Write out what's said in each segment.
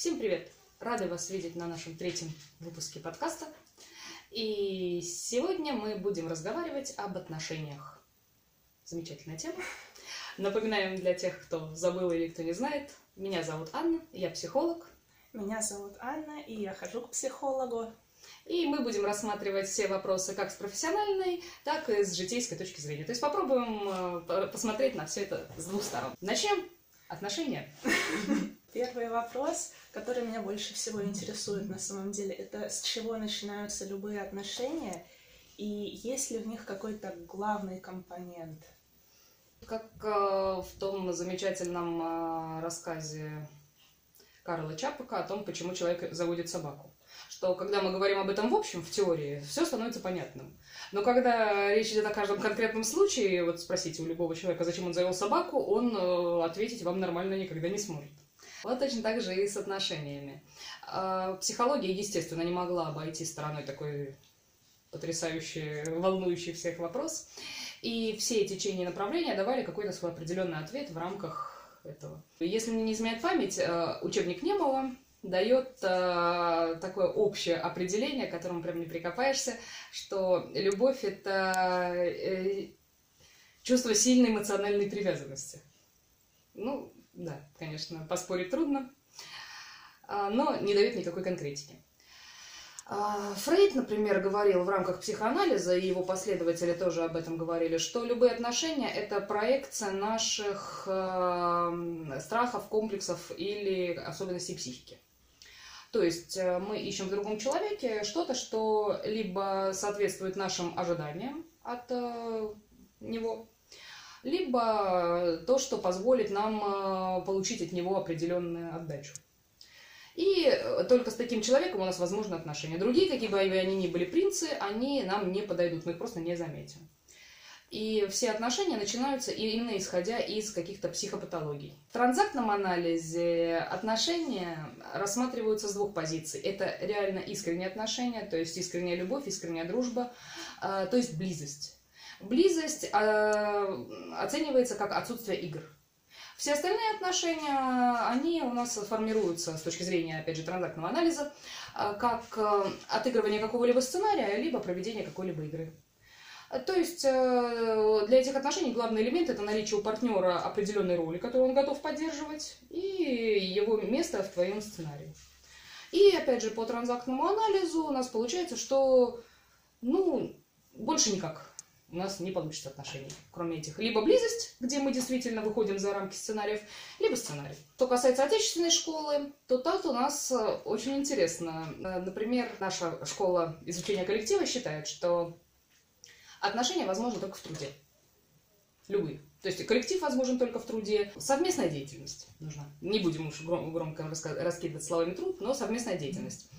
Всем привет! Рады вас видеть на нашем третьем выпуске подкаста. И сегодня мы будем разговаривать об отношениях. Замечательная тема. Напоминаем для тех, кто забыл или кто не знает, меня зовут Анна, я психолог. Меня зовут Анна, и я хожу к психологу. И мы будем рассматривать все вопросы как с профессиональной, так и с житейской точки зрения. То есть попробуем э, посмотреть на все это с двух сторон. Начнем. Отношения. Первый вопрос, который меня больше всего интересует на самом деле, это с чего начинаются любые отношения и есть ли в них какой-то главный компонент? Как э, в том замечательном э, рассказе Карла Чапака о том, почему человек заводит собаку. Что когда мы говорим об этом в общем, в теории, все становится понятным. Но когда речь идет о каждом конкретном случае, вот спросите у любого человека, зачем он завел собаку, он э, ответить вам нормально никогда не сможет. Вот точно так же и с отношениями. А, психология, естественно, не могла обойти стороной такой потрясающий, волнующий всех вопрос. И все течения направления давали какой-то свой определенный ответ в рамках этого. Если мне не изменяет память, э, учебник Немова дает э, такое общее определение, к которому прям не прикопаешься, что любовь это э, чувство сильной эмоциональной привязанности. Ну, да, конечно, поспорить трудно, а, но не дает никакой конкретики. А, Фрейд, например, говорил в рамках психоанализа, и его последователи тоже об этом говорили, что любые отношения – это проекция наших э, страхов, комплексов или особенностей психики. То есть мы ищем в другом человеке что-то, что либо соответствует нашим ожиданиям от него, либо то, что позволит нам э, получить от него определенную отдачу. И э, только с таким человеком у нас возможны отношения. Другие, какие бы они ни были принцы, они нам не подойдут, мы их просто не заметим. И все отношения начинаются именно исходя из каких-то психопатологий. В транзактном анализе отношения рассматриваются с двух позиций. Это реально искренние отношения, то есть искренняя любовь, искренняя дружба, э, то есть близость. Близость э, оценивается как отсутствие игр. Все остальные отношения, они у нас формируются с точки зрения, опять же, транзактного анализа, э, как э, отыгрывание какого-либо сценария, либо проведение какой-либо игры. То есть для этих отношений главный элемент это наличие у партнера определенной роли, которую он готов поддерживать, и его место в твоем сценарии. И опять же по транзактному анализу у нас получается, что ну, больше никак у нас не получится отношений, кроме этих. Либо близость, где мы действительно выходим за рамки сценариев, либо сценарий. Что касается отечественной школы, то тут у нас э, очень интересно. Э, например, наша школа изучения коллектива считает, что отношения возможны только в труде. Любые. То есть коллектив возможен только в труде. Совместная деятельность нужна. Не будем уж громко раскидывать словами труд, но совместная деятельность.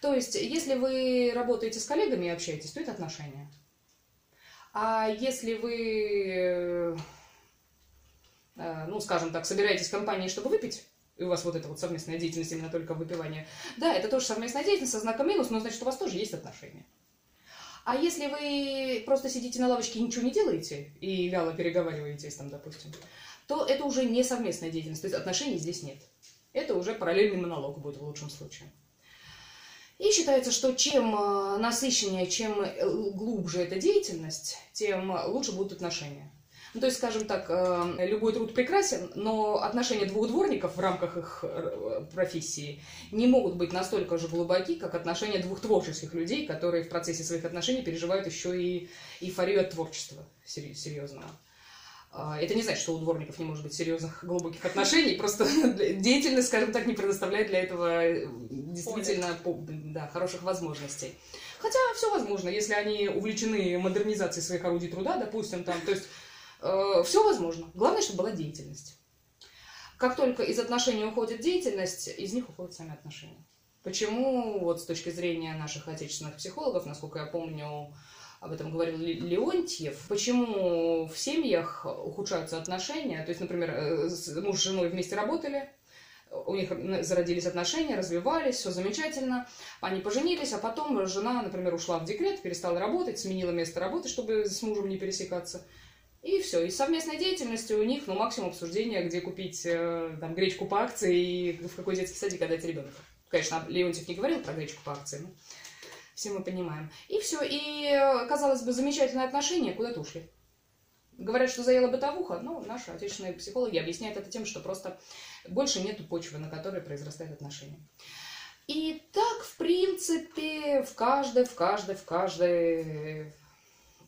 То есть, если вы работаете с коллегами и общаетесь, то это отношения. А если вы, э, ну, скажем так, собираетесь в компании, чтобы выпить, и у вас вот эта вот совместная деятельность именно только выпивание, да, это тоже совместная деятельность со знаком минус, но значит, у вас тоже есть отношения. А если вы просто сидите на лавочке и ничего не делаете, и вяло переговариваетесь там, допустим, то это уже не совместная деятельность, то есть отношений здесь нет. Это уже параллельный монолог будет в лучшем случае. И считается, что чем э, насыщеннее, чем э, глубже эта деятельность, тем лучше будут отношения. Ну, то есть, скажем так, э, любой труд прекрасен, но отношения двух дворников в рамках их профессии не могут быть настолько же глубоки, как отношения двух творческих людей, которые в процессе своих отношений переживают еще и эйфорию от творчества серьезного. А, это не значит, что у дворников не может быть серьезных глубоких отношений, просто деятельность, скажем так, не предоставляет для этого э, действительно да, хороших возможностей. Хотя все возможно, если они увлечены модернизацией своих орудий труда, допустим, там, то есть э, все возможно. Главное, чтобы была деятельность. Как только из отношений уходит деятельность, из них уходят сами отношения. Почему, вот с точки зрения наших отечественных психологов, насколько я помню, об этом говорил Леонтьев, почему в семьях ухудшаются отношения. То есть, например, э, муж с женой вместе работали, у них зародились отношения, развивались, все замечательно. Они поженились, а потом жена, например, ушла в декрет, перестала работать, сменила место работы, чтобы с мужем не пересекаться. И все. И совместной деятельности у них, ну, максимум обсуждения, где купить э, там гречку по акции и в какой детский садик отдать ребенка. Конечно, Леонтьев не говорил про гречку по акции, но все мы понимаем. И все. И, э, казалось бы, замечательные отношения куда-то ушли. Говорят, что заела бытовуха, но наши отечественные психологи объясняют это тем, что просто больше нету почвы, на которой произрастают отношения. И так, в принципе, в каждой, в каждой, в каждой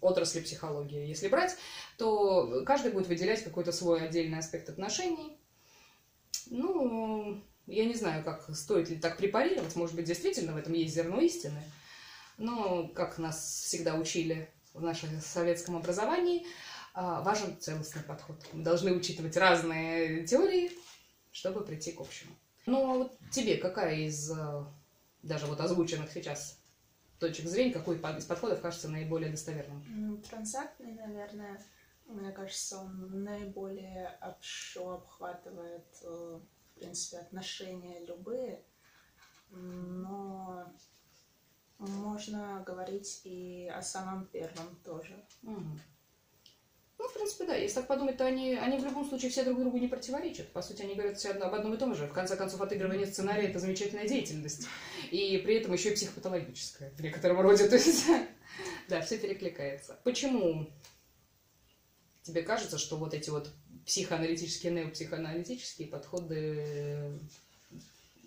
отрасли психологии, если брать, то каждый будет выделять какой-то свой отдельный аспект отношений. Ну, я не знаю, как стоит ли так препарировать, может быть, действительно в этом есть зерно истины, но, как нас всегда учили в нашем советском образовании, а, важен целостный подход. Мы должны учитывать разные теории, чтобы прийти к общему. Ну, а вот тебе какая из э, даже вот озвученных сейчас точек зрения, какой из подходов кажется наиболее достоверным? Транзактный, наверное, мне кажется, он наиболее общо обхватывает, э, в принципе, отношения любые, но можно говорить и о самом первом тоже. Угу. Ну, в принципе, да. Если так подумать, то они, они в любом случае все друг другу не противоречат. По сути, они говорят все об одном и том же. В конце концов, отыгрывание сценария – это замечательная деятельность. И при этом еще и психопатологическая в некотором роде. То есть, да, все перекликается. Почему тебе кажется, что вот эти вот психоаналитические, неопсихоаналитические подходы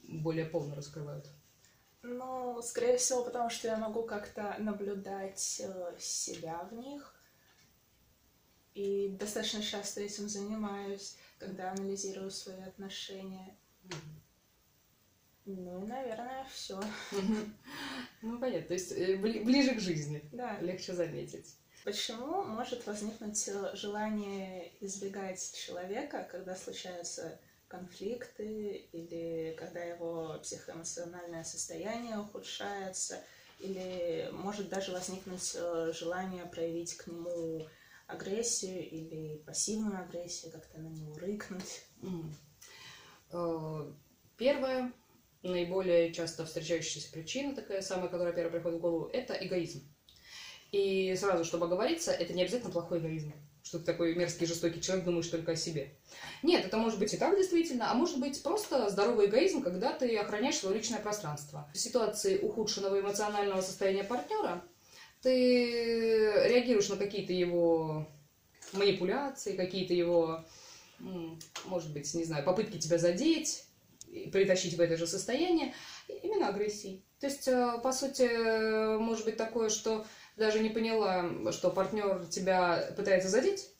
более полно раскрывают? Ну, скорее всего, потому что я могу как-то наблюдать э, себя в них и достаточно часто этим занимаюсь, когда анализирую свои отношения. Ну и, наверное, все. Ну, понятно. То есть э, ближе к жизни. Да. Легче заметить. Почему может возникнуть э, желание избегать человека, когда случаются конфликты или когда его психоэмоциональное состояние ухудшается, или может даже возникнуть э, желание проявить к нему агрессию или пассивную агрессию, как-то на него рыкнуть? Э, первая, наиболее часто встречающаяся причина, такая самая, которая первая приходит в голову, это эгоизм. И сразу, чтобы оговориться, это не обязательно плохой эгоизм что ты такой мерзкий, жестокий человек, думаешь только о себе. Нет, это может быть и так действительно, а может быть просто здоровый эгоизм, когда ты охраняешь свое личное пространство. В ситуации ухудшенного эмоционального состояния партнера ты реагируешь на какие-то его манипуляции, какие-то его, может быть, не знаю, попытки тебя задеть, притащить в это же состояние, именно агрессией. То есть, э, по сути, может быть такое, что даже не поняла, что партнер тебя пытается задеть,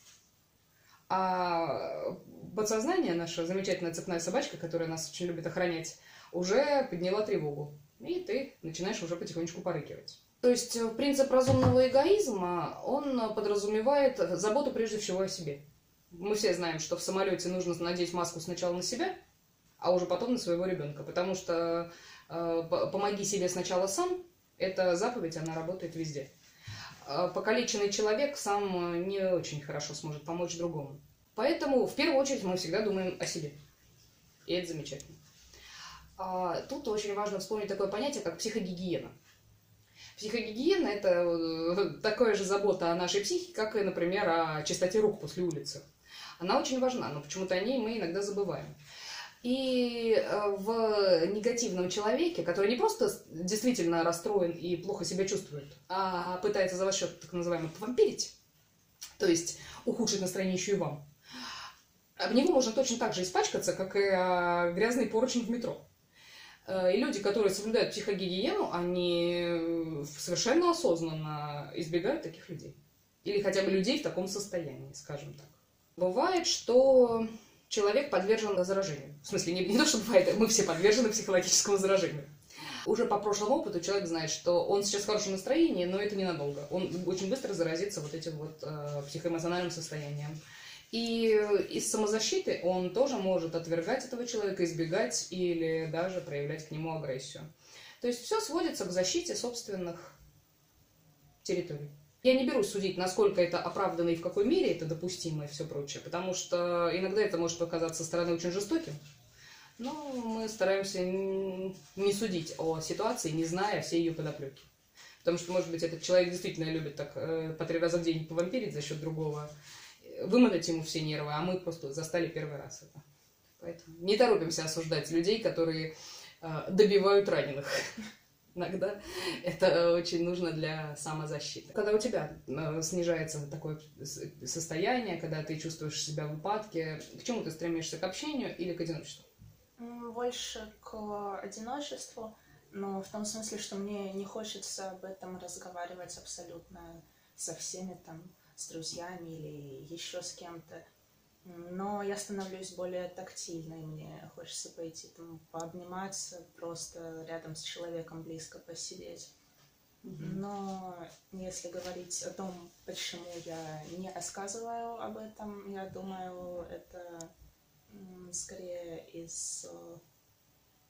а подсознание, наша замечательная цепная собачка, которая нас очень любит охранять, уже подняла тревогу. И ты начинаешь уже потихонечку порыкивать. То есть э, принцип разумного эгоизма, он подразумевает заботу прежде всего о себе. Мы все знаем, что в самолете нужно надеть маску сначала на себя, а уже потом на своего ребенка. Потому что э, помоги себе сначала сам, эта заповедь, она работает везде. А покалеченный человек сам э, не очень хорошо сможет помочь другому. Поэтому в первую очередь мы всегда думаем о себе. И это замечательно. А тут очень важно вспомнить такое понятие, как психогигиена. Психогигиена – это э, такая же забота о нашей психике, как и, например, о чистоте рук после улицы. Она очень важна, но почему-то о ней мы иногда забываем. И э, в негативном человеке, который не просто действительно расстроен и плохо себя чувствует, а пытается за ваш счет так называемый повампирить, то есть ухудшить настроение еще и вам, в него можно точно так же испачкаться, как и а, грязный поручень в метро. Э, и люди, которые соблюдают психогигиену, они совершенно осознанно избегают таких людей. Или хотя бы людей в таком состоянии, скажем так. Бывает, что человек подвержен заражению. В смысле, не, не то, что бывает, мы все подвержены психологическому заражению. Уже по прошлому опыту человек знает, что он сейчас в хорошем настроении, но это ненадолго. Он очень быстро заразится вот этим вот э, психоэмоциональным состоянием. И из самозащиты он тоже может отвергать этого человека, избегать или даже проявлять к нему агрессию. То есть все сводится к защите собственных территорий. Я не берусь судить, насколько это оправданно и в какой мере это допустимо и все прочее, потому что иногда это может показаться со стороны очень жестоким. Но мы стараемся не судить о ситуации, не зная все ее подоплеки. Потому что, может быть, этот человек действительно любит так э, по три раза в день повампирить за счет другого. вымотать ему все нервы, а мы просто застали первый раз это. Поэтому не торопимся осуждать людей, которые э, добивают раненых. Иногда это очень нужно для самозащиты. Когда у тебя э, снижается такое состояние, когда ты чувствуешь себя в упадке, к чему ты стремишься? К общению или к одиночеству? Больше к одиночеству, но в том смысле, что мне не хочется об этом разговаривать абсолютно со всеми там, с друзьями или еще с кем-то. Но я становлюсь более тактильной, мне хочется пойти там пообниматься, просто рядом с человеком близко посидеть. Но если говорить о том, почему я не рассказываю об этом, я думаю, это скорее из э,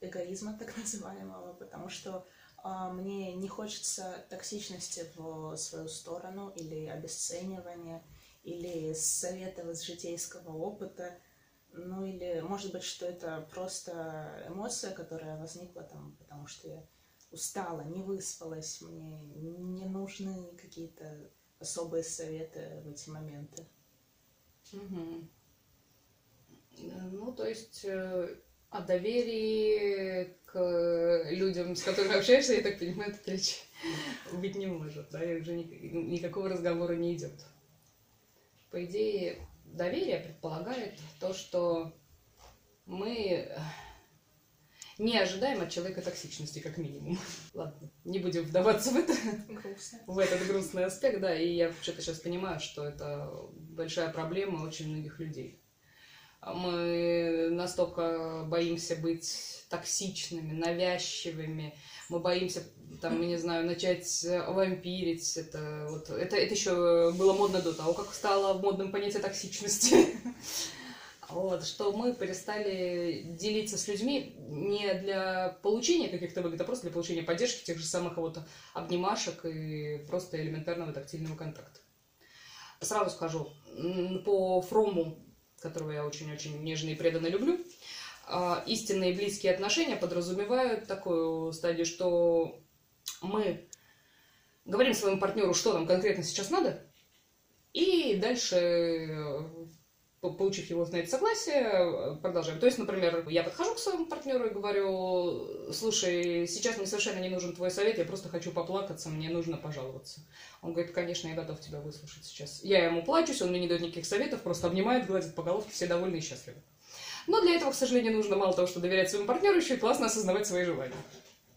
эгоизма так называемого, потому что а, мне не хочется токсичности в свою сторону или обесценивания, или советов из житейского опыта, ну или может быть, что это просто эмоция, которая возникла там, потому что я устала, не выспалась, мне не нужны какие-то особые советы в эти моменты. Угу. Ну, то есть э, о доверии к людям, с которыми общаешься, я так понимаю, тут речь быть не может, да, и уже никакого разговора не идет. По идее, доверие предполагает то, что мы не ожидаем от человека токсичности, как минимум. Ладно, не будем вдаваться в это, Грустно. в этот грустный аспект, да, и я что-то сейчас понимаю, что это большая проблема очень многих людей мы настолько боимся быть токсичными, навязчивыми, мы боимся, там, я не знаю, начать вампирить. Это, вот, это, это еще было модно до того, как стало модным понятие токсичности. Вот, что мы перестали делиться с людьми не для получения каких-то выгод, а просто для получения поддержки тех же самых вот обнимашек и просто элементарного тактильного контакта. Сразу скажу, по Фрому которого я очень-очень нежно и преданно люблю, а, истинные близкие отношения подразумевают такую стадию, что мы говорим своему партнеру, что нам конкретно сейчас надо, и дальше получив его на это согласие, продолжаем. То есть, например, я подхожу к своему партнеру и говорю, слушай, сейчас мне совершенно не нужен твой совет, я просто хочу поплакаться, мне нужно пожаловаться. Он говорит, конечно, я готов тебя выслушать сейчас. Я ему плачусь, он мне не дает никаких советов, просто обнимает, гладит по головке, все довольны и счастливы. Но для этого, к сожалению, нужно мало того, что доверять своему партнеру, еще и классно осознавать свои желания.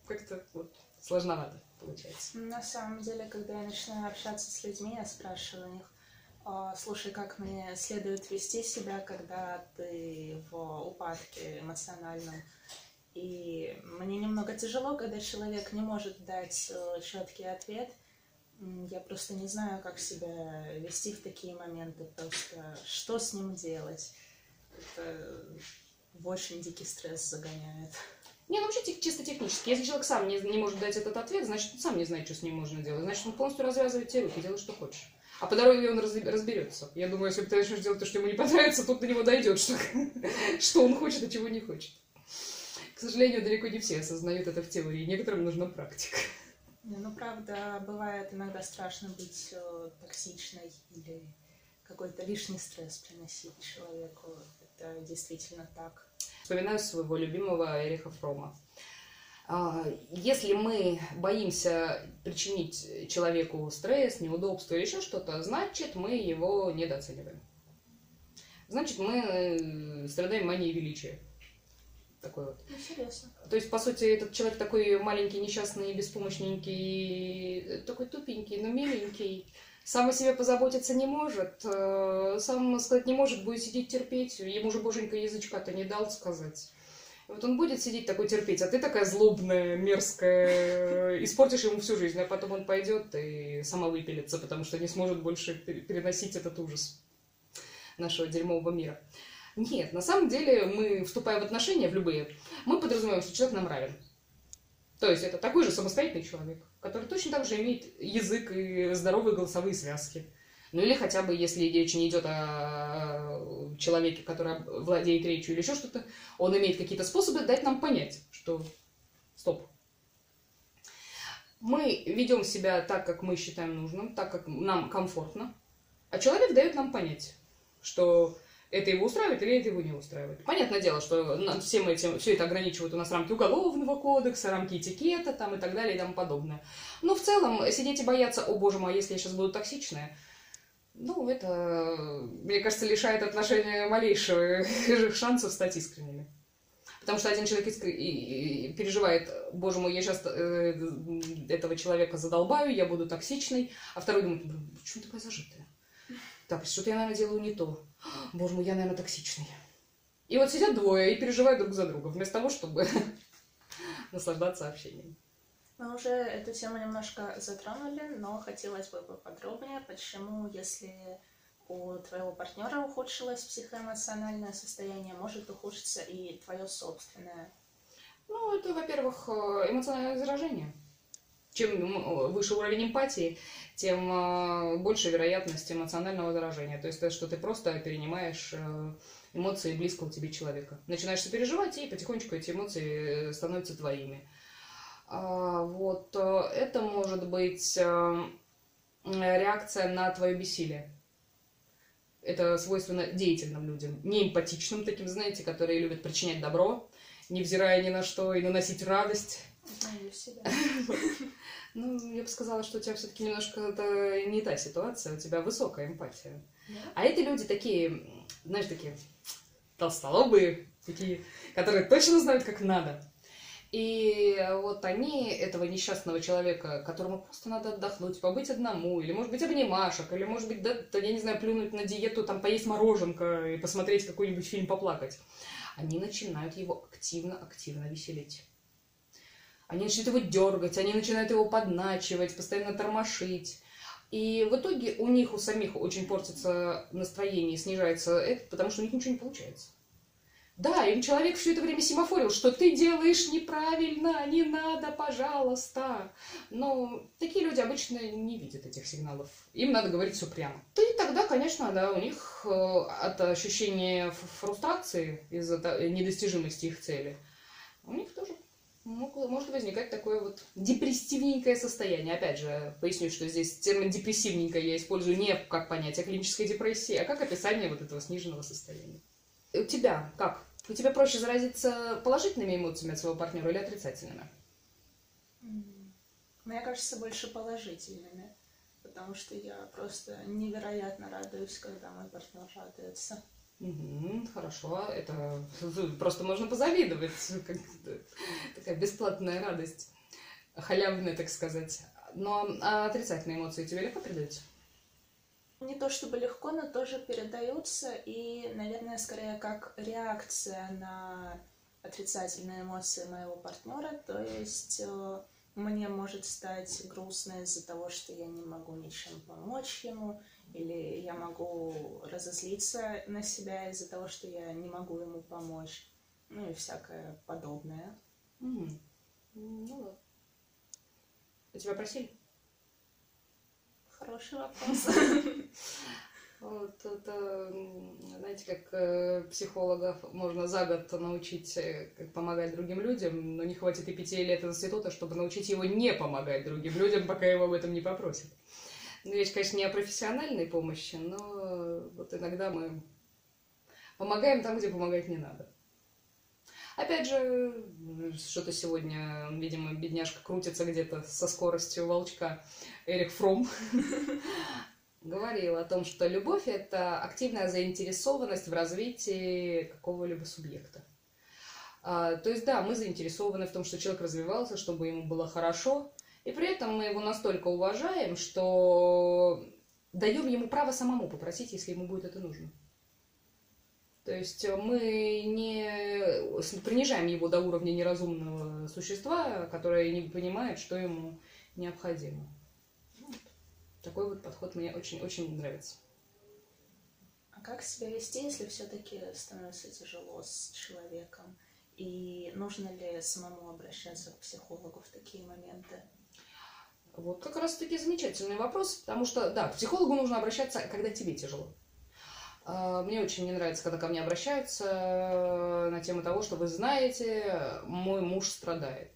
Как-то вот сложновато получается. На самом деле, когда я начинаю общаться с людьми, я спрашиваю у них, а, слушай, как мне следует вести себя, когда ты в упадке эмоциональном. И мне немного тяжело, когда человек не может дать э, четкий ответ. Я просто не знаю, как себя вести в такие моменты, просто что с ним делать. Это очень дикий стресс загоняет. Не, ну вообще чисто технически. Если человек сам не, не может дать этот ответ, значит, он сам не знает, что с ним можно делать. Значит, он полностью развязывает тебе руки, делай, что хочешь. А по дороге он разберется. Я думаю, если ты начнешь делать то, что ему не понравится, тут до него дойдет, что, что он хочет, а чего не хочет. К сожалению, далеко не все осознают это в теории. Некоторым нужна практика. Ну, правда, бывает иногда страшно быть э, токсичной или какой-то лишний стресс приносить человеку. Это действительно так. Вспоминаю своего любимого Эриха Фрома. А, если мы боимся причинить человеку стресс, неудобство или еще что-то, значит, мы его недооцениваем. Значит, мы э, страдаем манией величия. Такой вот. Интересно. То есть, по сути, этот человек такой маленький, несчастный, беспомощненький, такой тупенький, но миленький, сам о себе позаботиться не может, э, сам сказать не может, будет сидеть терпеть, ему же боженька язычка-то не дал сказать. Вот он будет сидеть такой терпеть, а ты такая злобная, мерзкая, испортишь ему всю жизнь, а потом он пойдет и сама выпилится, потому что не сможет больше переносить этот ужас нашего дерьмового мира. Нет, на самом деле мы, вступая в отношения, в любые, мы подразумеваем, что человек нам равен. То есть это такой же самостоятельный человек, который точно так же имеет язык и здоровые голосовые связки ну или хотя бы, если речь не идет о человеке, который владеет речью или еще что-то, он имеет какие-то способы дать нам понять, что стоп. Мы ведем себя так, как мы считаем нужным, так, как нам комфортно, а человек дает нам понять, что это его устраивает или это его не устраивает. Понятное дело, что над всем этим, все это ограничивают у нас рамки уголовного кодекса, рамки этикета там и так далее и тому подобное. Но в целом сидеть и бояться, о боже мой, а если я сейчас буду токсичная, ну, это, мне кажется, лишает отношения малейшего шансов стать искренними. Потому что один человек искр... и переживает, боже мой, я сейчас э, этого человека задолбаю, я буду токсичной, а второй думает, почему такая зажитая? Так, что-то я, наверное, делаю не то. Боже мой, я, наверное, токсичный. И вот сидят двое и переживают друг за друга, вместо того, чтобы наслаждаться общением. Мы уже эту тему немножко затронули, но хотелось бы поподробнее, почему, если у твоего партнера ухудшилось психоэмоциональное состояние, может ухудшиться и твое собственное? Ну, это, во-первых, э, эмоциональное заражение. Чем выше уровень эмпатии, тем э, больше вероятность эмоционального заражения. То есть то, что ты просто перенимаешь э, эмоции близкого тебе человека. Начинаешь сопереживать, и потихонечку эти эмоции становятся твоими. А, вот. Это может быть реакция на твое бессилие это свойственно деятельным людям, не эмпатичным таким, знаете, которые любят причинять добро, невзирая ни на что, и наносить радость. Знаю себя. Ну, я бы сказала, что у тебя все-таки немножко это не та ситуация, у тебя высокая эмпатия. А эти люди такие, знаешь, такие толстолобые, такие, которые точно знают, как надо. И вот они этого несчастного человека, которому просто надо отдохнуть, побыть одному, или, может быть, обнимашек, или, может быть, да, я не знаю, плюнуть на диету, там, поесть мороженка и посмотреть какой-нибудь фильм, поплакать. Они начинают его активно-активно веселить. Они начинают его дергать, они начинают его подначивать, постоянно тормошить. И в итоге у них, у самих очень портится настроение, снижается это, потому что у них ничего не получается. Да, им человек все это время семафорил, что ты делаешь неправильно, не надо, пожалуйста. Но такие люди обычно не видят этих сигналов. Им надо говорить все прямо. И тогда, конечно, да, у них э, от ощущения фрустрации из-за недостижимости их цели, у них тоже может возникать такое вот депрессивненькое состояние. Опять же, поясню, что здесь термин депрессивненькое я использую не как понятие клинической депрессии, а как описание вот этого сниженного состояния. У тебя как? У тебя проще заразиться положительными эмоциями от своего партнера или отрицательными? Мне кажется, больше положительными, потому что я просто невероятно радуюсь, когда мой партнер радуется. Хорошо, это просто можно позавидовать. Такая бесплатная радость, халявная, так сказать. Но а отрицательные эмоции тебе легко передаются? не то чтобы легко, но тоже передаются, и, наверное, скорее как реакция на отрицательные эмоции моего партнера, то есть э, мне может стать грустно из-за того, что я не могу ничем помочь ему, или я могу разозлиться на себя из-за того, что я не могу ему помочь, ну и всякое подобное. Mm. Ну да. Тебя просили? Хороший вопрос. Вот это, знаете, как э, психологов можно за год научить, э, как помогать другим людям, но не хватит и пяти лет института, чтобы научить его не помогать другим людям, пока его об этом не попросят. Ну, речь, конечно, не о профессиональной помощи, но вот иногда мы помогаем там, где помогать не надо. Опять же, что-то сегодня, видимо, бедняжка крутится где-то со скоростью волчка. Эрик Фром говорил о том, что любовь – это активная заинтересованность в развитии какого-либо субъекта. А, то есть, да, мы заинтересованы в том, что человек развивался, чтобы ему было хорошо, и при этом мы его настолько уважаем, что даем ему право самому попросить, если ему будет это нужно. То есть э, мы не принижаем его до уровня неразумного существа, которое не понимает, что ему необходимо. Вот. Такой вот подход мне очень-очень нравится. А как себя вести, если все-таки становится тяжело с человеком? И нужно ли самому обращаться к психологу в такие моменты? Вот как раз-таки замечательный вопрос, потому что, да, к психологу нужно обращаться, когда тебе тяжело. А, мне очень не нравится, когда ко мне обращаются э, на тему того, что вы знаете, мой муж страдает.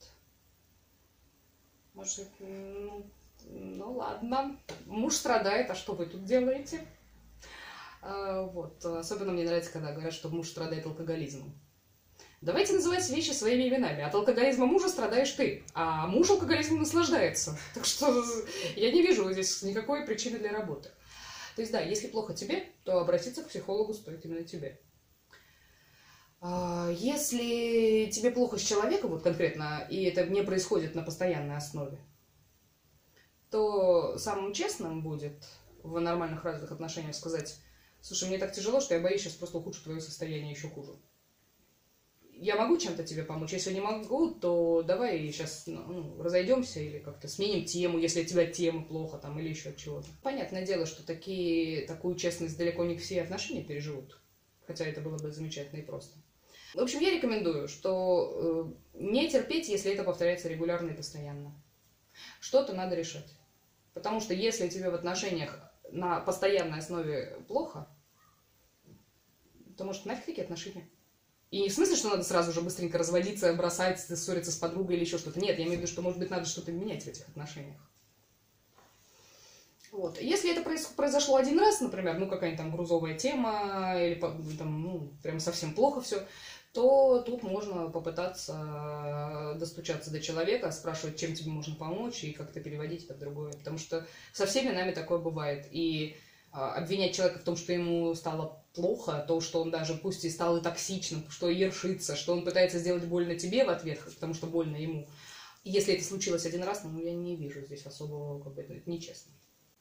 Может, ну, ну ладно, муж страдает, а что вы тут делаете? А, вот. Особенно мне нравится, когда говорят, что муж страдает алкоголизмом. Давайте называть вещи своими именами. От алкоголизма мужа страдаешь ты, а муж алкоголизмом наслаждается. Так что я не вижу здесь никакой причины для работы. То есть, да, если плохо тебе, то обратиться к психологу стоит именно тебе. А, если тебе плохо с человеком, вот конкретно, и это не происходит на постоянной основе, то самым честным будет в нормальных развитых отношениях сказать, слушай, мне так тяжело, что я боюсь сейчас просто ухудшить твое состояние еще хуже я могу чем-то тебе помочь. Если не могу, то давай сейчас ну, ну, разойдемся или как-то сменим тему, если у тебя тема плохо там или еще чего-то. Понятное дело, что такие, такую честность далеко не все отношения переживут. Хотя это было бы замечательно и просто. В общем, я рекомендую, что э, не терпеть, если это повторяется регулярно и постоянно. Что-то надо решать. Потому что если тебе в отношениях на постоянной основе плохо, то, может, нафиг такие отношения? И не в смысле, что надо сразу же быстренько разводиться, бросать, ссориться с подругой или еще что-то. Нет, я имею в виду, что, может быть, надо что-то менять в этих отношениях. Вот. Если это произошло один раз, например, ну какая-нибудь там грузовая тема, или там, ну, прям совсем плохо все, то тут можно попытаться достучаться до человека, спрашивать, чем тебе можно помочь, и как-то переводить это в другое. Потому что со всеми нами такое бывает. И а, обвинять человека в том, что ему стало плохо, то, что он даже пусть и стал и токсичным, что ершится, что он пытается сделать больно тебе в ответ, потому что больно ему. если это случилось один раз, ну, я не вижу здесь особого, как бы, это нечестно.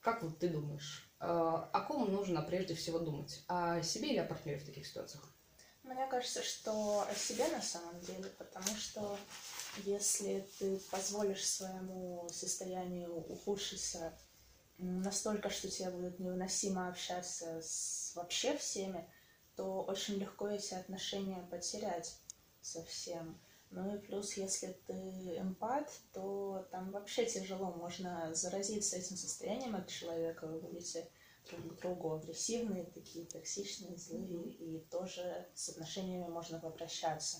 Как вот ты думаешь, а, о ком нужно прежде всего думать? О себе или о партнере в таких ситуациях? Мне кажется, что о себе на самом деле, потому что если ты позволишь своему состоянию ухудшиться настолько, что тебе будет невыносимо общаться с вообще всеми, то очень легко эти отношения потерять совсем. Ну и плюс, если ты эмпат, то там вообще тяжело, можно заразиться этим состоянием от человека, вы будете друг к другу агрессивные, такие токсичные, злые, mm-hmm. и тоже с отношениями можно попрощаться.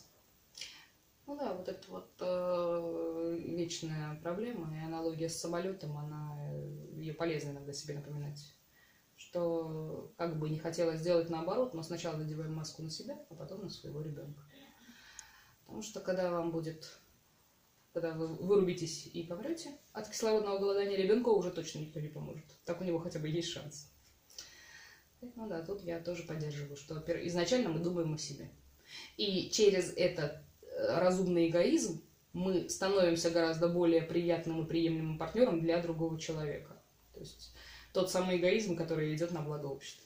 Ну да, вот эта вот э, вечная проблема и аналогия с самолетом, она э, ее полезно иногда себе напоминать. Что как бы не хотелось сделать наоборот, но сначала надеваем маску на себя, а потом на своего ребенка. Потому что когда вам будет, когда вы вырубитесь и помрете от кислородного голодания, ребенку уже точно никто не поможет. Так у него хотя бы есть шанс. Ну да, тут я тоже поддерживаю, что изначально мы думаем о себе. И через этот разумный эгоизм, мы становимся гораздо более приятным и приемлемым партнером для другого человека. То есть тот самый эгоизм, который идет на благо общества.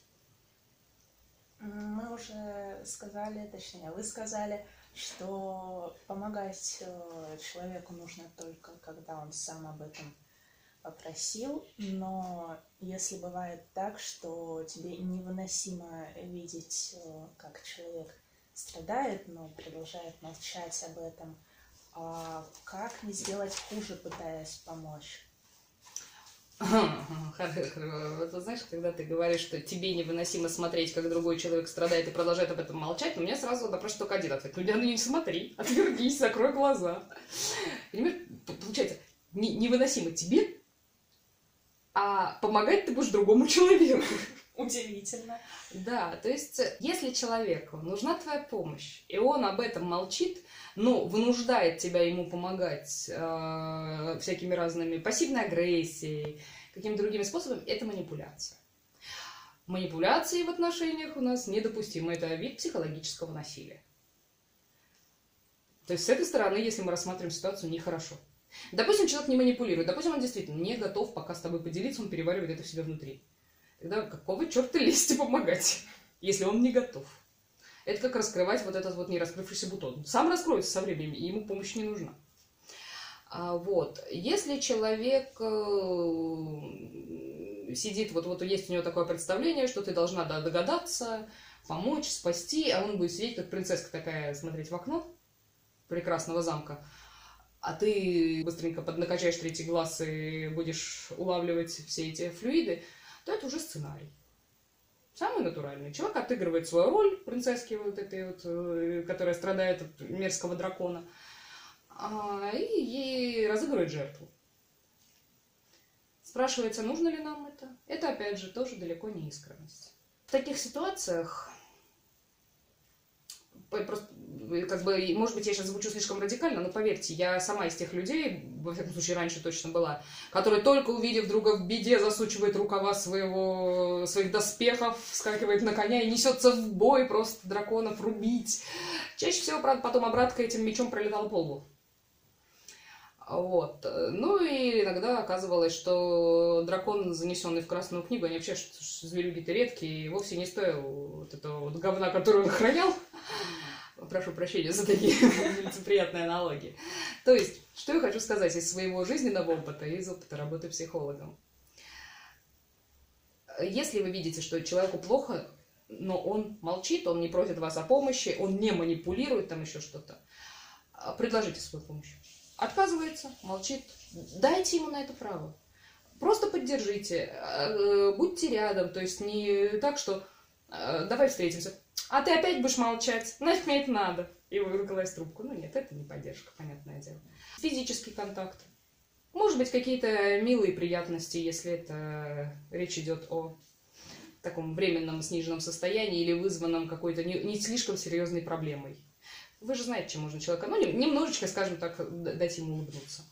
Мы уже сказали, точнее, вы сказали, что помогать э, человеку нужно только, когда он сам об этом попросил, но если бывает так, что тебе невыносимо видеть, э, как человек страдает, но продолжает молчать об этом. А как не сделать хуже, пытаясь помочь? Вот знаешь, когда ты говоришь, что тебе невыносимо смотреть, как другой человек страдает и продолжает об этом молчать, у меня сразу вопрос только один ответ. Ну, не смотри, отвернись, закрой глаза. Понимаешь, получается, не, невыносимо тебе, а помогать ты будешь другому человеку. Удивительно. Да, то есть, если человеку нужна твоя помощь, и он об этом молчит, но вынуждает тебя ему помогать э, всякими разными пассивной агрессией, какими-то другими способами, это манипуляция. Манипуляции в отношениях у нас недопустимы. Это вид психологического насилия. То есть, с этой стороны, если мы рассматриваем ситуацию, нехорошо. Допустим, человек не манипулирует, допустим, он действительно не готов пока с тобой поделиться, он переваривает это в себя внутри. Тогда какого черта лезть помогать, если он не готов? Это как раскрывать вот этот вот не раскрывшийся бутон. Сам раскроется со временем, и ему помощь не нужна. А, вот. Если человек э, сидит, вот, вот есть у него такое представление, что ты должна да, догадаться, помочь, спасти, а он будет сидеть, как принцесска такая, смотреть в окно прекрасного замка, а ты быстренько поднакачаешь третий глаз и будешь улавливать все эти флюиды, то это уже сценарий. Самый натуральный. Человек отыгрывает свою роль принцесски вот этой вот, э, которая страдает от мерзкого дракона, а, и ей разыгрывает жертву. Спрашивается, нужно ли нам это? Это, опять же, тоже далеко не искренность. таких ситуациях просто, как бы, может быть, я сейчас звучу слишком радикально, но поверьте, я сама из тех людей, во всяком случае, раньше точно была, которая только увидев друга в беде, засучивает рукава своего, своих доспехов, вскакивает на коня и несется в бой просто драконов рубить. Чаще всего, правда, потом обратка этим мечом пролетала по лбу. Вот. Ну и иногда оказывалось, что дракон, занесенный в Красную книгу, они вообще зверюги-то редкие, и вовсе не стоил вот этого вот говна, который он охранял. Прошу прощения за такие нелицеприятные аналогии. То есть, что я хочу сказать из своего жизненного опыта и из опыта работы психологом. Если вы видите, что человеку плохо, но он молчит, он не просит вас о помощи, он не манипулирует, там еще что-то, предложите свою помощь отказывается, молчит. Дайте ему на это право. Просто поддержите, э, будьте рядом, то есть не так, что э, давай встретимся, а ты опять будешь молчать, нафиг мне это надо, и выругалась трубку. Ну нет, это не поддержка, понятное дело. Физический контакт. Может быть, какие-то милые приятности, если это речь идет о таком временном сниженном состоянии или вызванном какой-то не, не слишком серьезной проблемой. Вы же знаете, чем можно человека, ну, немножечко, скажем так, дать ему улыбнуться.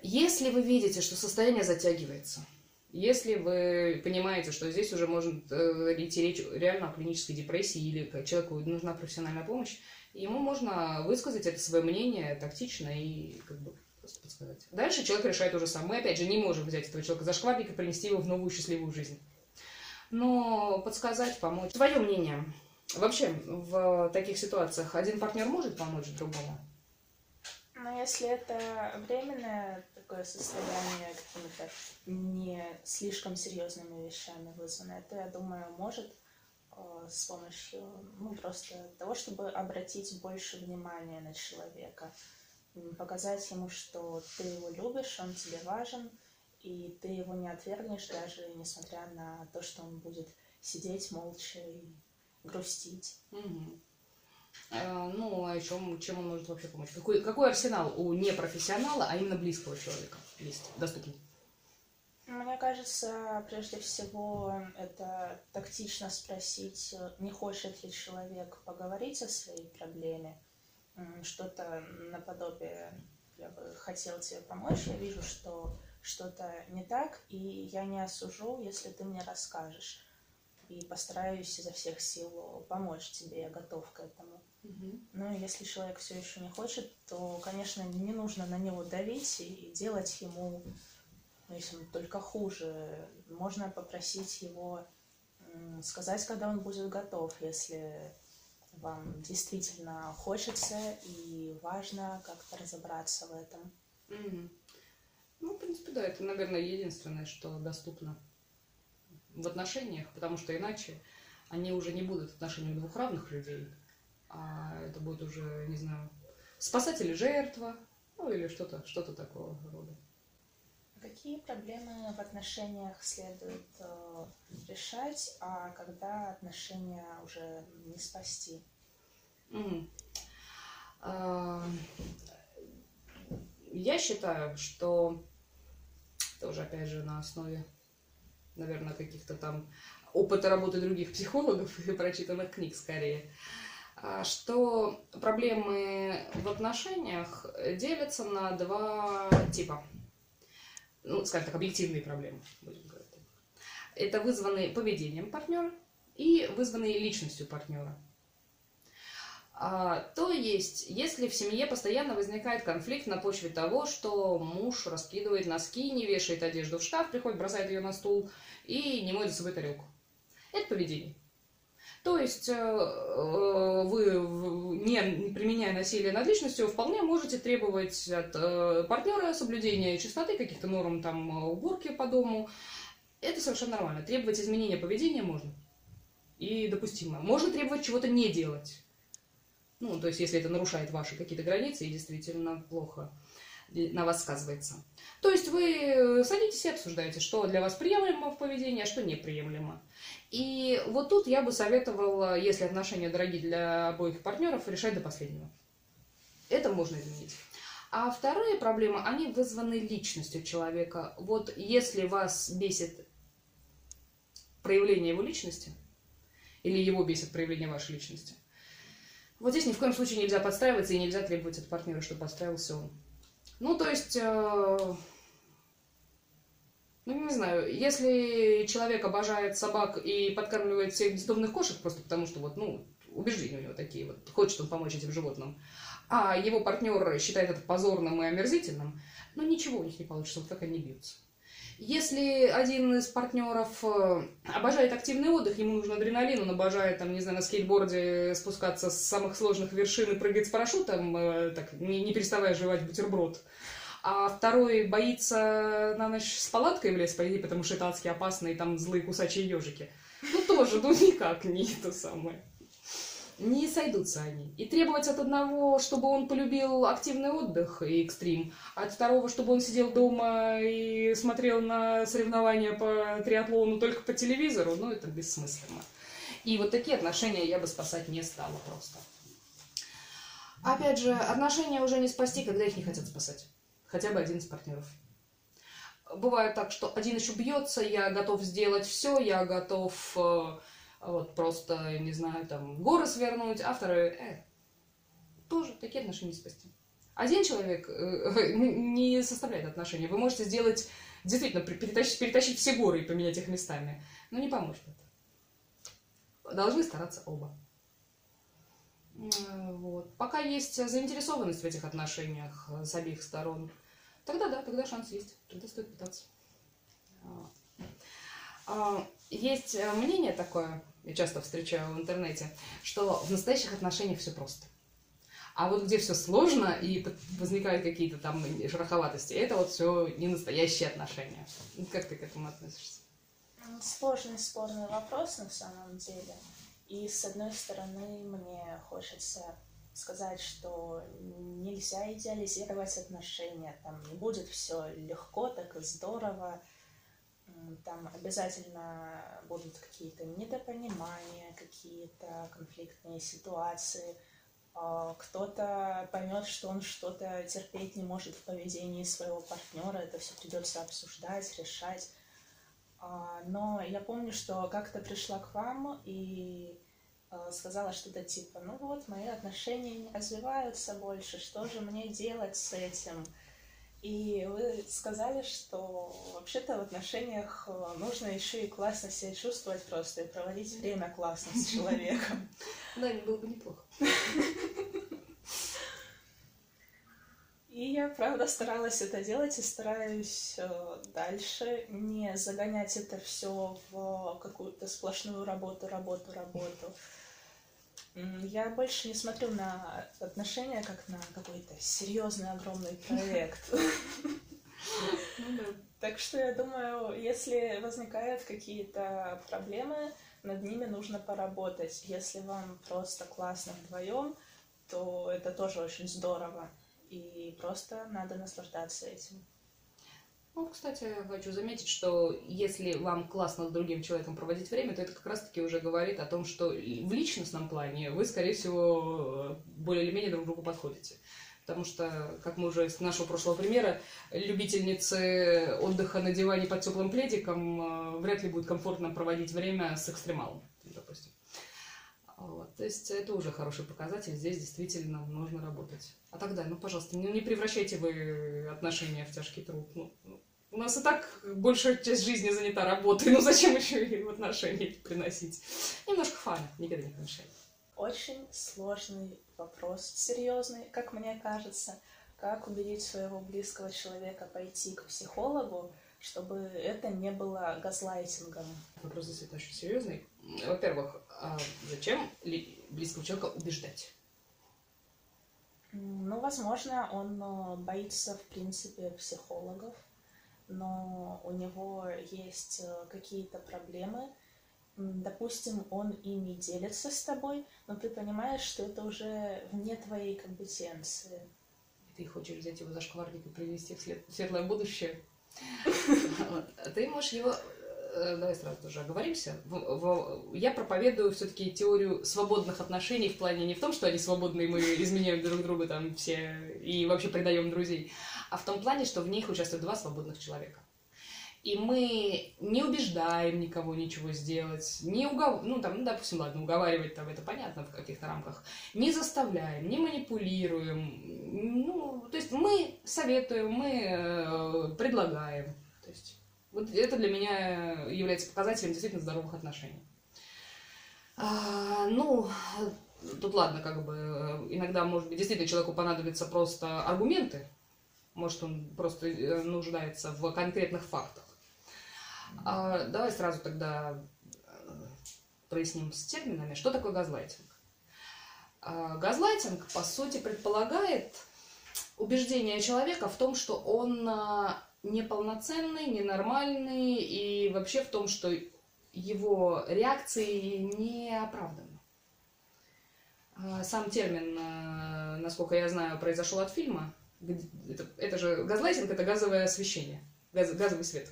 Если вы видите, что состояние затягивается, если вы понимаете, что здесь уже может э, идти речь реально о клинической депрессии или человеку нужна профессиональная помощь, ему можно высказать это свое мнение тактично и как бы просто подсказать. Дальше человек решает уже сам. Мы, опять же, не можем взять этого человека за шкварник и принести его в новую счастливую жизнь. Но подсказать, помочь. Твое мнение. Вообще, в таких ситуациях один партнер может помочь другому? Но если это временное такое состояние какими-то не слишком серьезными вещами вызванное, то, я думаю, может э, с помощью ну, просто того, чтобы обратить больше внимания на человека, показать ему, что ты его любишь, он тебе важен, и ты его не отвергнешь, даже несмотря на то, что он будет сидеть молча и грустить. Угу. А, ну, а чем, чем он может вообще помочь? Какой, какой арсенал у непрофессионала, а именно близкого человека есть доступный? Мне кажется, прежде всего, это тактично спросить, не хочет ли человек поговорить о своей проблеме, что-то наподобие я бы хотел тебе помочь, я вижу, что что-то не так, и я не осужу, если ты мне расскажешь и постараюсь изо всех сил помочь тебе, я готов к этому. Угу. Ну, если человек все еще не хочет, то, конечно, не нужно на него давить и делать ему, ну, если только хуже. Можно попросить его сказать, когда он будет готов, если вам действительно хочется и важно как-то разобраться в этом. Угу. Ну, в принципе, да, это, наверное, единственное, что доступно в отношениях, потому что иначе они уже не будут отношениями двух равных людей, а это будет уже, не знаю, спасатель и жертва, ну или что-то что такого рода. Какие проблемы в отношениях следует э, решать, а когда отношения уже не спасти? Mm. А, я считаю, что тоже, опять же, на основе наверное, каких-то там опыта работы других психологов и прочитанных книг скорее, а, что проблемы в отношениях делятся на два типа. Ну, скажем так, объективные проблемы, будем говорить. Это вызванные поведением партнера и вызванные личностью партнера. А, то есть, если в семье постоянно возникает конфликт на почве того, что муж раскидывает носки, не вешает одежду в шкаф, приходит, бросает ее на стул и не моет за собой тарелку. Это поведение. То есть э, э, вы, не применяя насилие над личностью, вполне можете требовать от э, партнера соблюдения чистоты, каких-то норм там уборки по дому. Это совершенно нормально. Требовать изменения поведения можно. И допустимо. Можно требовать чего-то не делать. Ну, то есть, если это нарушает ваши какие-то границы и действительно плохо на вас сказывается. То есть вы садитесь и обсуждаете, что для вас приемлемо в поведении, а что неприемлемо. И вот тут я бы советовала, если отношения дорогие для обоих партнеров, решать до последнего. Это можно изменить. А вторые проблемы, они вызваны личностью человека. Вот если вас бесит проявление его личности, или его бесит проявление вашей личности. Вот здесь ни в коем случае нельзя подстраиваться и нельзя требовать от партнера, чтобы подстраивался он. Ну, то есть, э, ну, не знаю, если человек обожает собак и подкармливает всех бездомных кошек просто потому, что вот, ну, убеждения у него такие, вот, хочет он помочь этим животным, а его партнер считает это позорным и омерзительным, ну, ничего у них не получится, вот так они бьются. Если один из партнеров э, обожает активный отдых, ему нужен адреналин, он обожает, там, не знаю, на скейтборде спускаться с самых сложных вершин и прыгать с парашютом, э, так, не, не переставая жевать бутерброд, а второй боится на ночь с палаткой в лес пойти, потому что это адски опасно, и там злые кусачие ежики. Ну, тоже, ну, никак не то самое не сойдутся они. И требовать от одного, чтобы он полюбил активный отдых и экстрим, от второго, чтобы он сидел дома и смотрел на соревнования по триатлону только по телевизору, ну, это бессмысленно. И вот такие отношения я бы спасать не стала просто. Опять же, отношения уже не спасти, когда их не хотят спасать. Хотя бы один из партнеров. Бывает так, что один еще бьется, я готов сделать все, я готов э, вот просто, не знаю, там, горы свернуть, а второй, э, тоже такие отношения спасти. Один человек э, не составляет отношения. Вы можете сделать, действительно, перетащить, перетащить все горы и поменять их местами, но не поможет это. Должны стараться оба. Вот. Пока есть заинтересованность в этих отношениях с обеих сторон, тогда да, тогда шанс есть, тогда стоит пытаться. А, есть мнение такое, я часто встречаю в интернете, что в настоящих отношениях все просто. А вот где все сложно и возникают какие-то там шероховатости, это вот все не настоящие отношения. Как ты к этому относишься? Сложный, спорный вопрос на самом деле. И с одной стороны, мне хочется сказать, что нельзя идеализировать отношения, там не будет все легко, так и здорово там обязательно будут какие-то недопонимания, какие-то конфликтные ситуации. А, кто-то поймет, что он что-то терпеть не может в поведении своего партнера, это все придется обсуждать, решать. А, но я помню, что как-то пришла к вам и а, сказала что-то типа, ну вот, мои отношения не развиваются больше, что же мне делать с этим? И вы сказали, что вообще-то в отношениях э, нужно еще и классно себя чувствовать просто и проводить время классно с человеком. Да, не было бы неплохо. И я, правда, старалась это делать и стараюсь э, дальше не загонять это все в какую-то сплошную работу, работу, работу. Я больше не смотрю на отношения как на какой-то серьезный огромный проект. Ну так что я думаю, если возникают какие-то проблемы, над ними нужно поработать. Если вам просто классно вдвоем, то это тоже очень здорово. И просто надо наслаждаться этим. Ну, кстати, хочу заметить, что если вам классно с другим человеком проводить время, то это как раз-таки уже говорит о том, что в личностном плане вы, скорее всего, более или менее друг другу подходите. Потому что, как мы уже из нашего прошлого примера, любительницы отдыха на диване под теплым пледиком э, вряд ли будет комфортно проводить время с экстремалом, допустим. Вот. То есть это уже хороший показатель, здесь действительно нужно работать. А тогда, ну, пожалуйста, не, превращайте вы отношения в тяжкий труд. Ну, ну, у нас и так большая часть жизни занята работой, ну зачем еще и в отношения приносить? Немножко фана, никогда не помешает. Очень сложный вопрос, серьезный, как мне кажется. Как убедить своего близкого человека пойти к психологу, чтобы это не было газлайтингом? Вопрос действительно очень серьезный. Во-первых, а зачем близкого человека убеждать? Ну, возможно, он э, боится, в принципе, психологов, но у него есть э, какие-то проблемы. Допустим, он ими делится с тобой, но ты понимаешь, что это уже вне твоей компетенции. Ты хочешь взять его за шкварник и привести в светлое будущее. Ты можешь его Э, давай сразу тоже оговоримся. Я проповедую все-таки теорию свободных отношений в плане не в том, что они свободны, и мы изменяем друг друга там все и вообще предаем друзей, а в том плане, что в них участвуют два свободных человека. и мы не убеждаем никого ничего сделать, не угов... ну там, ну, допустим, ладно, уговаривать там это понятно в каких-то рамках, не заставляем, не манипулируем, ну, то есть мы советуем, мы э, предлагаем, то есть вот это для меня является показателем действительно здоровых отношений. А, ну, тут ладно, как бы иногда, может быть, действительно человеку понадобятся просто аргументы, может, он просто э, нуждается в конкретных фактах. А, давай сразу тогда э, проясним с терминами, что такое газлайтинг. А, газлайтинг, по сути, предполагает убеждение человека в том, что он а, неполноценный, ненормальный и вообще в том, что его реакции не оправданы. А, сам термин, э, насколько я знаю, произошел от фильма. Это, это же газлайтинг, это газовое освещение, газ, газовый свет.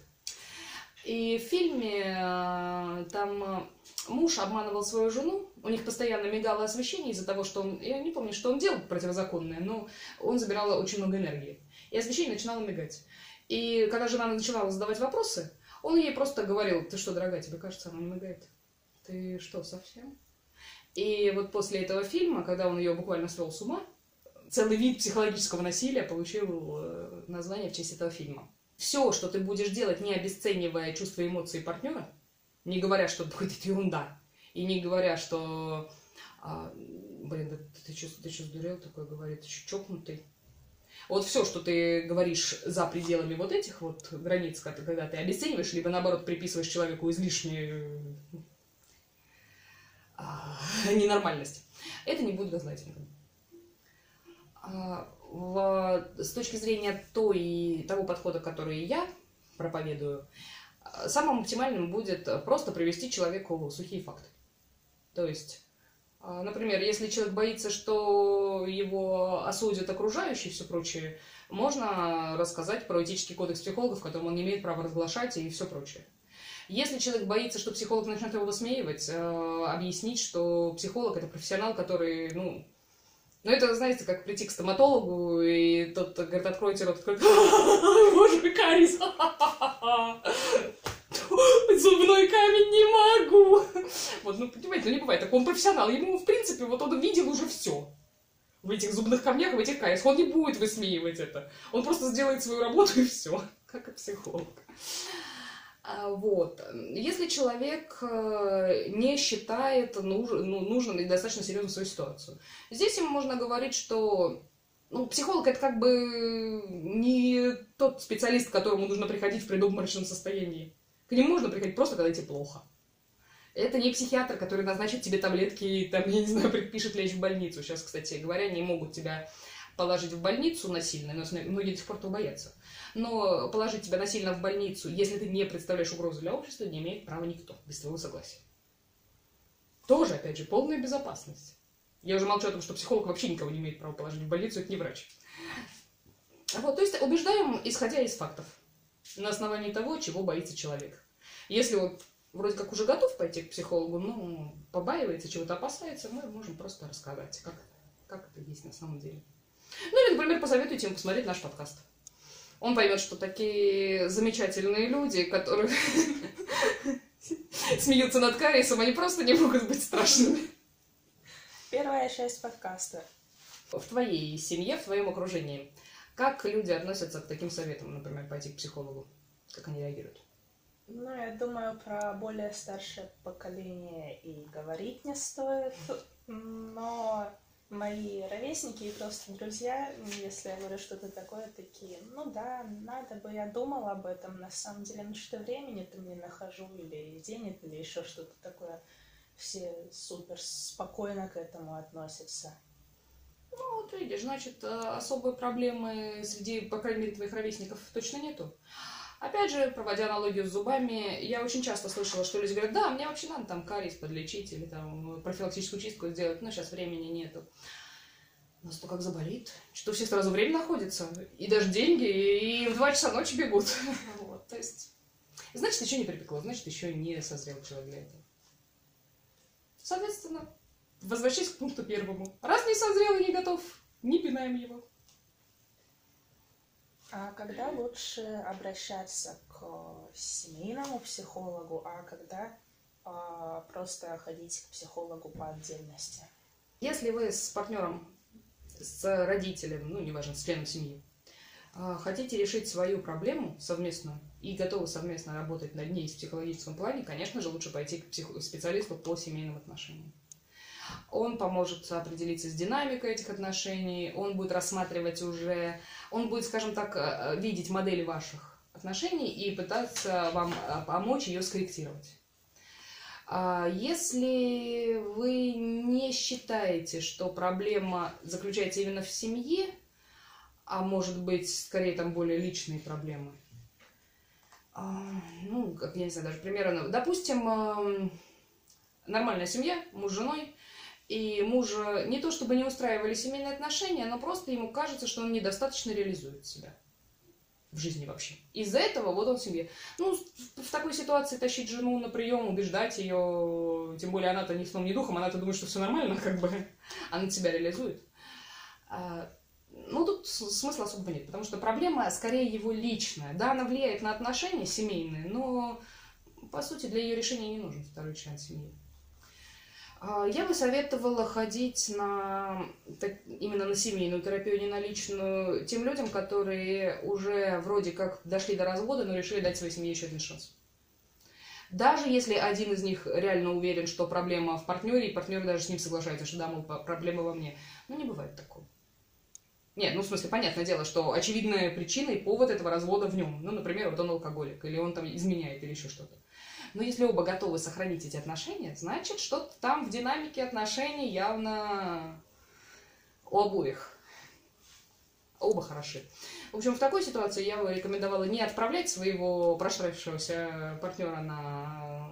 И в фильме э, там э, муж обманывал свою жену, у них постоянно мигало освещение из-за того, что он, я не помню, что он делал противозаконное, но он забирал очень много энергии. И освещение начинало мигать. И когда жена начала задавать вопросы, он ей просто говорил, ты что, дорогая, тебе кажется, оно не мигает? Ты что, совсем? И вот после этого фильма, когда он ее буквально свел с ума, целый вид психологического насилия получил э, название в честь этого фильма все, что ты будешь делать, не обесценивая чувства и эмоции партнера, не говоря, что это ерунда, и не говоря, что, а, блин, да ты, ты, что, ты что сдурел такой, говорит, еще чокнутый. Вот все, что ты говоришь за пределами вот этих вот границ, когда ты обесцениваешь, либо наоборот приписываешь человеку излишнюю а, ненормальность, это не будет газлайтингом. А, в, с точки зрения той, того подхода, который я проповедую, самым оптимальным будет просто привести человеку сухие факты. То есть, а, например, если человек боится, что его осудят окружающие и все прочее, можно рассказать про этический кодекс психологов, в котором он не имеет права разглашать и все прочее. Если человек боится, что психолог начнет его высмеивать, объяснить, что психолог это профессионал, который, ну, ну, это, знаете, как прийти к стоматологу, и тот говорит, откройте рот, откройте. Боже, карис. Зубной камень не могу. Вот, ну, понимаете, ну не бывает. Так он профессионал. Ему, в принципе, вот он видел уже все. В этих зубных камнях, в этих кариесах. Он не будет высмеивать это. Он просто сделает свою работу и все. Как и психолог. А, вот. Если человек э, не считает ну, нужным и достаточно серьезно свою ситуацию, здесь ему можно говорить, что ну, психолог это как бы не тот специалист, к которому нужно приходить в предобморочном состоянии. К нему можно приходить просто, когда тебе плохо. Это не психиатр, который назначит тебе таблетки и, там, я не знаю, предпишет лечь в больницу. Сейчас, кстати говоря, не могут тебя положить в больницу насильно, но многие до сих пор этого боятся. Но положить тебя насильно в больницу, если ты не представляешь угрозу для общества, не имеет права никто, без твоего согласия. Тоже, опять же, полная безопасность. Я уже молчу о том, что психолог вообще никого не имеет права положить в больницу, это не врач. Вот, то есть убеждаем, исходя из фактов, на основании того, чего боится человек. Если он вроде как уже готов пойти к психологу, но побаивается, чего-то опасается, мы можем просто рассказать, как, как это есть на самом деле. Ну или, например, посоветуйте ему посмотреть наш подкаст. Он поймет, что такие замечательные люди, которые смеются над кариесом, они просто не могут быть страшными. Первая часть подкаста. В твоей семье, в твоем окружении, как люди относятся к таким советам, например, пойти к психологу? Как они реагируют? Ну, я думаю, про более старшее поколение и говорить не стоит, но мои ровесники и просто друзья, если я говорю что-то такое, такие, ну да, надо бы, я думала об этом, на самом деле, ну что времени-то мне нахожу, или денег, или еще что-то такое. Все супер спокойно к этому относятся. Ну, вот видишь, значит, э, особой проблемы среди, по крайней мере, твоих ровесников точно нету. Опять же, проводя аналогию с зубами, я очень часто слышала, что люди говорят, да, мне вообще надо там кариес подлечить или там профилактическую чистку сделать, но сейчас времени нету. У нас то как заболит, что у всех сразу время находится, и даже деньги, и в два часа ночи бегут. Вот, то есть, значит, еще не припекло, значит, еще не созрел человек для этого. Соответственно, возвращаясь к пункту первому. Раз не созрел и не готов, не пинаем его. А когда лучше обращаться к семейному психологу, а когда а, просто ходить к психологу по отдельности? Если вы с партнером, с родителем, ну, неважно, с членом семьи, а, хотите решить свою проблему совместно и готовы совместно работать над ней в психологическом плане, конечно же, лучше пойти к псих... специалисту по семейным отношениям. Он поможет определиться с динамикой этих отношений, он будет рассматривать уже, он будет, скажем так, э, видеть модель ваших отношений и пытаться вам э, помочь ее скорректировать. А если вы не считаете, что проблема заключается именно в семье, а может быть, скорее там более личные проблемы, а, ну, как я не знаю, даже примерно, допустим, нормальная семья, муж с женой, и мужа не то чтобы не устраивали семейные отношения, но просто ему кажется, что он недостаточно реализует себя в жизни вообще. Из-за этого вот он в семье. Ну, в такой ситуации тащить жену на прием, убеждать ее, тем более она-то ни сном, ни духом, она-то думает, что все нормально, как бы, она себя реализует. А, ну, тут смысла особо нет, потому что проблема скорее его личная. Да, она влияет на отношения семейные, но, по сути, для ее решения не нужен второй член семьи. А, я бы советовала ходить на, так, именно на семейную терапию, не на личную, тем людям, которые уже вроде как дошли до развода, но решили дать своей семье еще один шанс. Даже если один из них реально уверен, что проблема в партнере, и партнер даже с ним соглашается, что да, мол, проблема во мне. Ну, не бывает такого. Нет, ну, в смысле, понятное дело, что очевидная причина и повод этого развода в нем. Ну, например, вот он алкоголик, или он там изменяет, или еще что-то. Но если оба готовы сохранить эти отношения, значит, что-то там в динамике отношений явно у обоих. Оба хороши. В общем, в такой ситуации я бы рекомендовала не отправлять своего проштрафившегося партнера на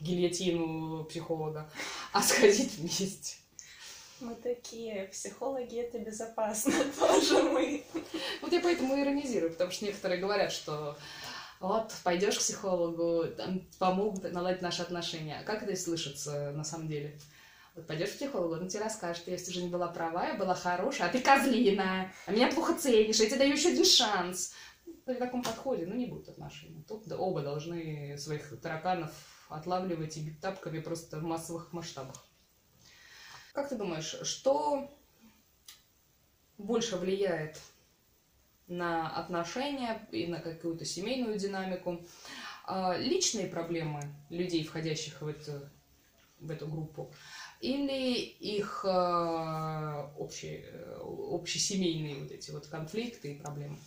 гильотину психолога, а сходить вместе. Мы такие, психологи это безопасно, тоже мы. Вот я поэтому иронизирую, потому что некоторые говорят, что вот, пойдешь к психологу, там помогут наладить наши отношения. Как это слышится на самом деле? Вот пойдешь к психологу, он тебе расскажет, я всю жизнь была права, я была хорошая, а ты козлина, а меня плохо ценишь, я тебе даю еще один шанс. При таком подходе, ну, не будет отношений. Тут оба должны своих тараканов отлавливать и бить тапками просто в массовых масштабах. Как ты думаешь, что больше влияет на отношения и на какую-то семейную динамику. А, личные проблемы людей, входящих в эту, в эту группу, или их а, общие, общесемейные вот эти вот конфликты и проблемы?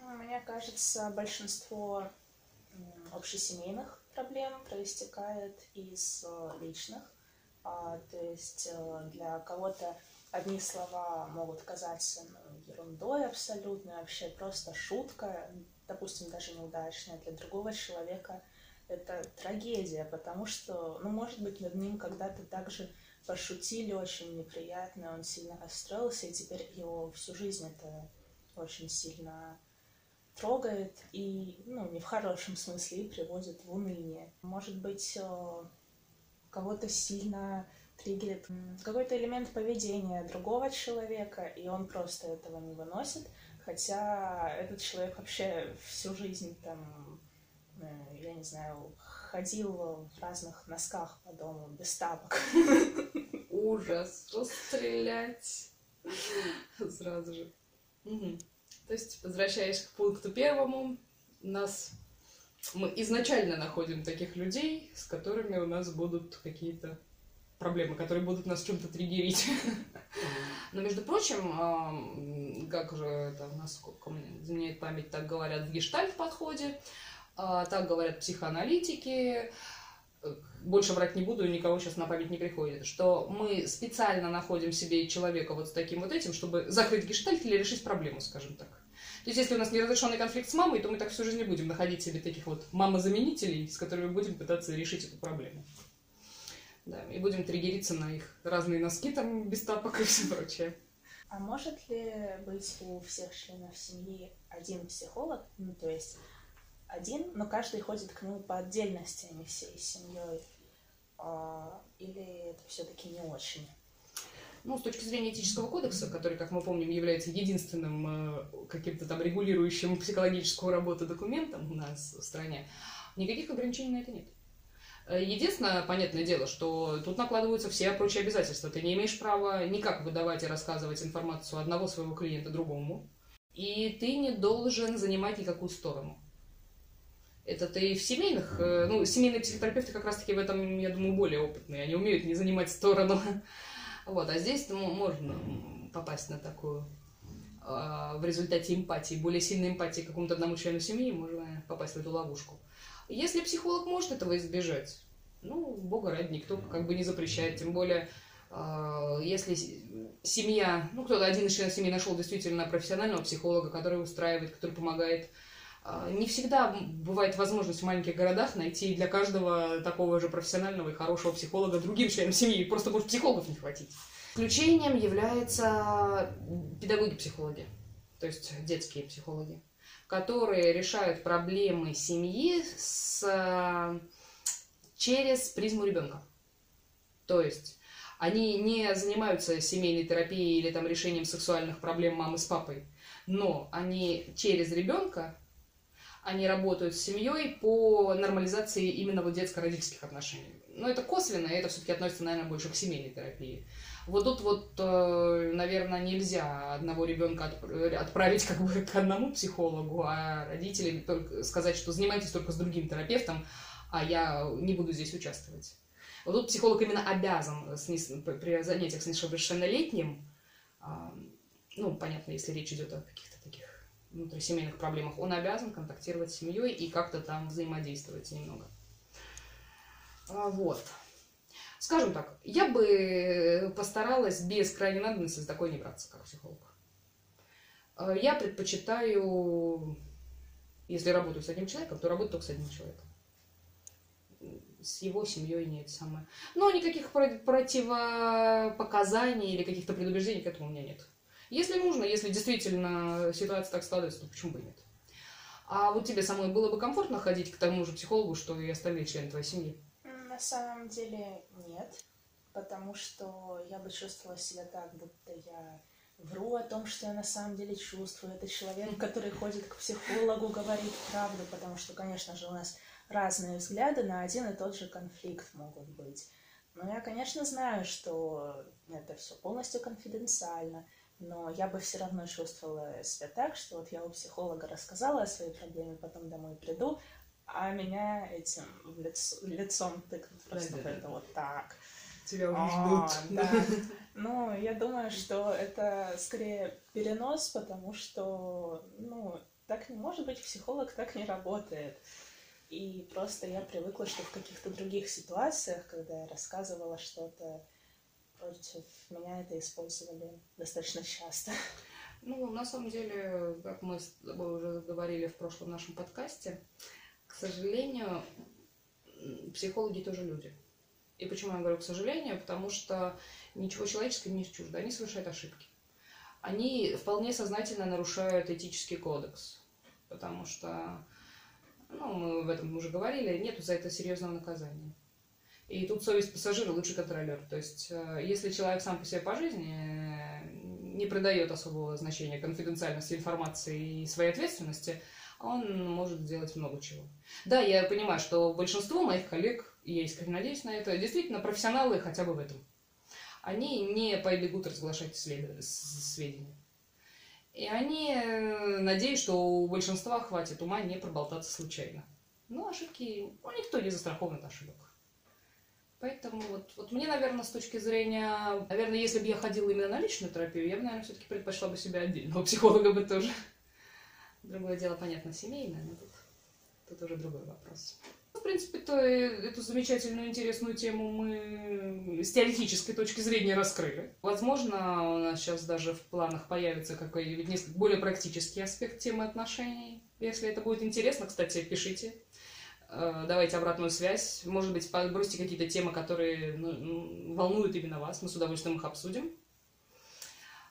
Мне кажется, большинство общесемейных проблем проистекает из э, личных. А, то есть э, для кого-то одни слова могут казаться ну, ерундой абсолютно, вообще просто шутка, допустим, даже неудачная, для другого человека это трагедия, потому что, ну, может быть, над ним когда-то также пошутили очень неприятно, он сильно расстроился, и теперь его всю жизнь это очень сильно трогает и, ну, не в хорошем смысле, и приводит в уныние. Может быть, э, кого-то сильно триггерит какой-то элемент поведения другого человека, и он просто этого не выносит, хотя этот человек вообще всю жизнь там, э, я не знаю, ходил в разных носках по дому без тапок. Ужас, расстрелять сразу же. То есть, возвращаясь к пункту первому, нас мы изначально находим таких людей, с которыми у нас будут какие-то проблемы, которые будут нас чем-то триггерить. Но, между прочим, как же это, насколько мне изменяет память, так говорят в гештальт-подходе, а, так говорят психоаналитики, больше врать не буду, никого сейчас на память не приходит, что мы специально находим себе человека вот с таким вот этим, чтобы закрыть гештальт или решить проблему, скажем так. То есть, если у нас неразрешенный конфликт с мамой, то мы так всю жизнь не будем находить себе таких вот мамозаменителей, с которыми будем пытаться решить эту проблему. Да, и будем триггериться на их разные носки там без тапок и все прочее. А может ли быть у всех членов семьи один психолог, ну то есть один, но каждый ходит к нему по отдельности, а не всей семьей? А, или это все-таки не очень? ну, с точки зрения этического кодекса, который, как мы помним, является единственным э, каким-то там регулирующим психологическую работу документом у нас в стране, никаких ограничений на это нет. Единственное, понятное дело, что тут накладываются все прочие обязательства. Ты не имеешь права никак выдавать и рассказывать информацию одного своего клиента другому. И ты не должен занимать никакую сторону. Это ты в семейных, э, ну, семейные психотерапевты как раз-таки в этом, я думаю, более опытные. Они умеют не занимать сторону. Вот, а здесь ну, можно попасть на такую а, в результате эмпатии, более сильной эмпатии к какому-то одному члену семьи, можно попасть в эту ловушку. Если психолог может этого избежать, ну, бога ради, никто как бы не запрещает. Тем более, э, если семья, ну, кто-то один из членов семьи нашел действительно профессионального психолога, который устраивает, который помогает, э, не всегда бывает возможность в маленьких городах найти для каждого такого же профессионального и хорошего психолога другим членам семьи. Просто может психологов не хватить. Исключением являются педагоги-психологи, то есть детские психологи которые решают проблемы семьи с, через призму ребенка. То есть они не занимаются семейной терапией или там решением сексуальных проблем мамы с папой, но они через ребенка они работают с семьей по нормализации именно вот детско-родительских отношений. Но это косвенно, это все-таки относится, наверное, больше к семейной терапии. Вот тут вот, э, наверное, нельзя одного ребенка отправить как бы к одному психологу, а родителям только сказать, что занимайтесь только с другим терапевтом, а я не буду здесь участвовать. Вот тут психолог именно обязан с, при занятиях с несовершеннолетним, а, ну, понятно, если речь идет о каких-то таких внутрисемейных проблемах, он обязан контактировать с семьей и как-то там взаимодействовать немного. А, вот. Скажем так, я бы постаралась без крайней надобности с такой не браться, как психолог. Э, я предпочитаю, если работаю с одним человеком, то работаю только с одним человеком. С его семьей нет самое. Но никаких противопоказаний или каких-то предубеждений к этому у меня нет. Если нужно, если действительно ситуация так складывается, то почему бы и нет? А вот тебе самой было бы комфортно ходить к тому же психологу, что и остальные члены твоей семьи? На самом деле нет, потому что я бы чувствовала себя так, будто я вру о том, что я на самом деле чувствую. Это человек, который ходит к психологу, говорит правду, потому что, конечно же, у нас разные взгляды на один и тот же конфликт могут быть. Но я, конечно, знаю, что это все полностью конфиденциально, но я бы все равно чувствовала себя так, что вот я у психолога рассказала о своей проблеме, потом домой приду, а меня этим в лицо, лицом тыкнут просто да, да, это да. вот так. Тебя уже а, ждут. Да. Ну, я думаю, что это скорее перенос, потому что, ну, так не может быть, психолог так не работает. И просто я привыкла, что в каких-то других ситуациях, когда я рассказывала что-то против меня, это использовали достаточно часто. Ну, на самом деле, как мы с тобой уже говорили в прошлом нашем подкасте, к сожалению, психологи тоже люди. И почему я говорю к сожалению? Потому что ничего человеческого не чуждо. Они совершают ошибки. Они вполне сознательно нарушают этический кодекс. Потому что, ну, мы об этом уже говорили, нету за это серьезного наказания. И тут совесть пассажира лучший контролер. То есть, э, если человек сам по себе по жизни э, не придает особого значения конфиденциальности информации и своей ответственности, он может сделать много чего. Да, я понимаю, что большинство моих коллег, и я искренне надеюсь на это, действительно профессионалы хотя бы в этом. Они не побегут разглашать след... сведения. И они, э, надеюсь, что у большинства хватит ума не проболтаться случайно. Но ошибки, ну, никто не застрахован от ошибок. Поэтому вот, вот мне, наверное, с точки зрения... Наверное, если бы я ходила именно на личную терапию, я бы, наверное, все-таки предпочла бы себя отдельного психолога бы тоже. Другое дело, понятно, семейное, но тут, тут уже другой вопрос. В принципе, то эту замечательную, интересную тему мы с теоретической точки зрения раскрыли. Возможно, у нас сейчас даже в планах появится какой-нибудь несколько более практический аспект темы отношений. Если это будет интересно, кстати, пишите. Э, давайте обратную связь. Может быть, подбросьте какие-то темы, которые ну, волнуют именно вас. Мы с удовольствием их обсудим.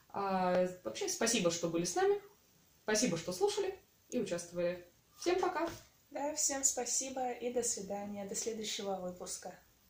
А, вообще, спасибо, что были с нами. Спасибо, что слушали и участвовали. Всем пока! Да, всем спасибо и до свидания. До следующего выпуска.